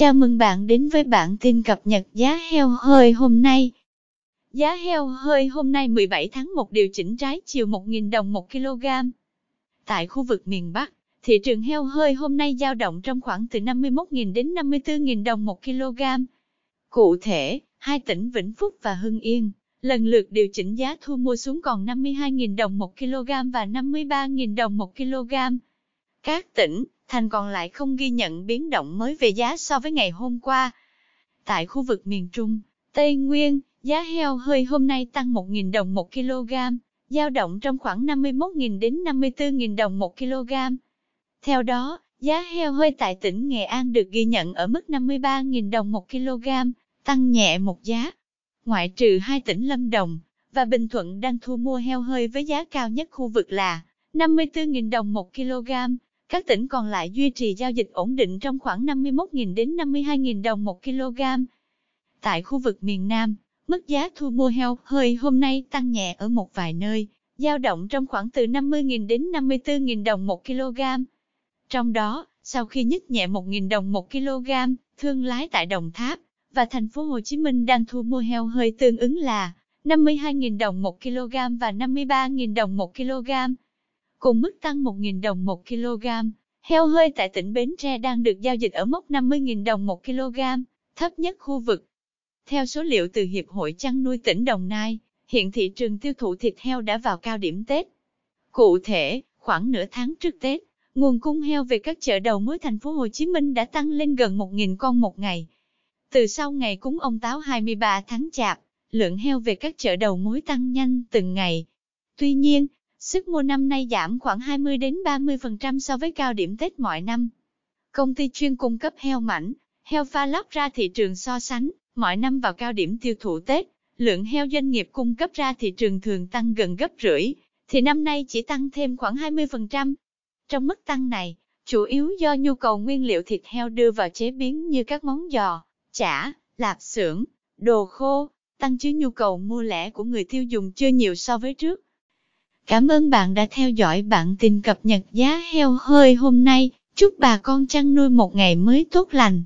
Chào mừng bạn đến với bản tin cập nhật giá heo hơi hôm nay. Giá heo hơi hôm nay 17 tháng 1 điều chỉnh trái chiều 1.000 đồng 1 kg. Tại khu vực miền Bắc, thị trường heo hơi hôm nay dao động trong khoảng từ 51.000 đến 54.000 đồng 1 kg. Cụ thể, hai tỉnh Vĩnh Phúc và Hưng Yên lần lượt điều chỉnh giá thu mua xuống còn 52.000 đồng 1 kg và 53.000 đồng 1 kg. Các tỉnh, thành còn lại không ghi nhận biến động mới về giá so với ngày hôm qua. Tại khu vực miền Trung, Tây Nguyên, giá heo hơi hôm nay tăng 1.000 đồng 1 kg, giao động trong khoảng 51.000 đến 54.000 đồng 1 kg. Theo đó, giá heo hơi tại tỉnh Nghệ An được ghi nhận ở mức 53.000 đồng 1 kg, tăng nhẹ một giá. Ngoại trừ hai tỉnh Lâm Đồng và Bình Thuận đang thu mua heo hơi với giá cao nhất khu vực là 54.000 đồng 1 kg, các tỉnh còn lại duy trì giao dịch ổn định trong khoảng 51.000 đến 52.000 đồng một kg. Tại khu vực miền Nam, mức giá thu mua heo hơi hôm nay tăng nhẹ ở một vài nơi, giao động trong khoảng từ 50.000 đến 54.000 đồng một kg. Trong đó, sau khi nhích nhẹ 1.000 đồng một kg, thương lái tại Đồng Tháp và thành phố Hồ Chí Minh đang thu mua heo hơi tương ứng là 52.000 đồng một kg và 53.000 đồng một kg cùng mức tăng 1.000 đồng 1 kg. Heo hơi tại tỉnh Bến Tre đang được giao dịch ở mốc 50.000 đồng 1 kg, thấp nhất khu vực. Theo số liệu từ Hiệp hội chăn nuôi tỉnh Đồng Nai, hiện thị trường tiêu thụ thịt heo đã vào cao điểm Tết. Cụ thể, khoảng nửa tháng trước Tết, nguồn cung heo về các chợ đầu mối thành phố Hồ Chí Minh đã tăng lên gần 1.000 con một ngày. Từ sau ngày cúng ông Táo 23 tháng Chạp, lượng heo về các chợ đầu mối tăng nhanh từng ngày. Tuy nhiên, Sức mua năm nay giảm khoảng 20 đến 30% so với cao điểm Tết mọi năm. Công ty chuyên cung cấp heo mảnh, heo pha lóc ra thị trường so sánh, mọi năm vào cao điểm tiêu thụ Tết, lượng heo doanh nghiệp cung cấp ra thị trường thường tăng gần gấp rưỡi, thì năm nay chỉ tăng thêm khoảng 20%. Trong mức tăng này, chủ yếu do nhu cầu nguyên liệu thịt heo đưa vào chế biến như các món giò, chả, lạp xưởng, đồ khô, tăng chứ nhu cầu mua lẻ của người tiêu dùng chưa nhiều so với trước. Cảm ơn bạn đã theo dõi bản tin cập nhật giá heo hơi hôm nay. Chúc bà con chăn nuôi một ngày mới tốt lành.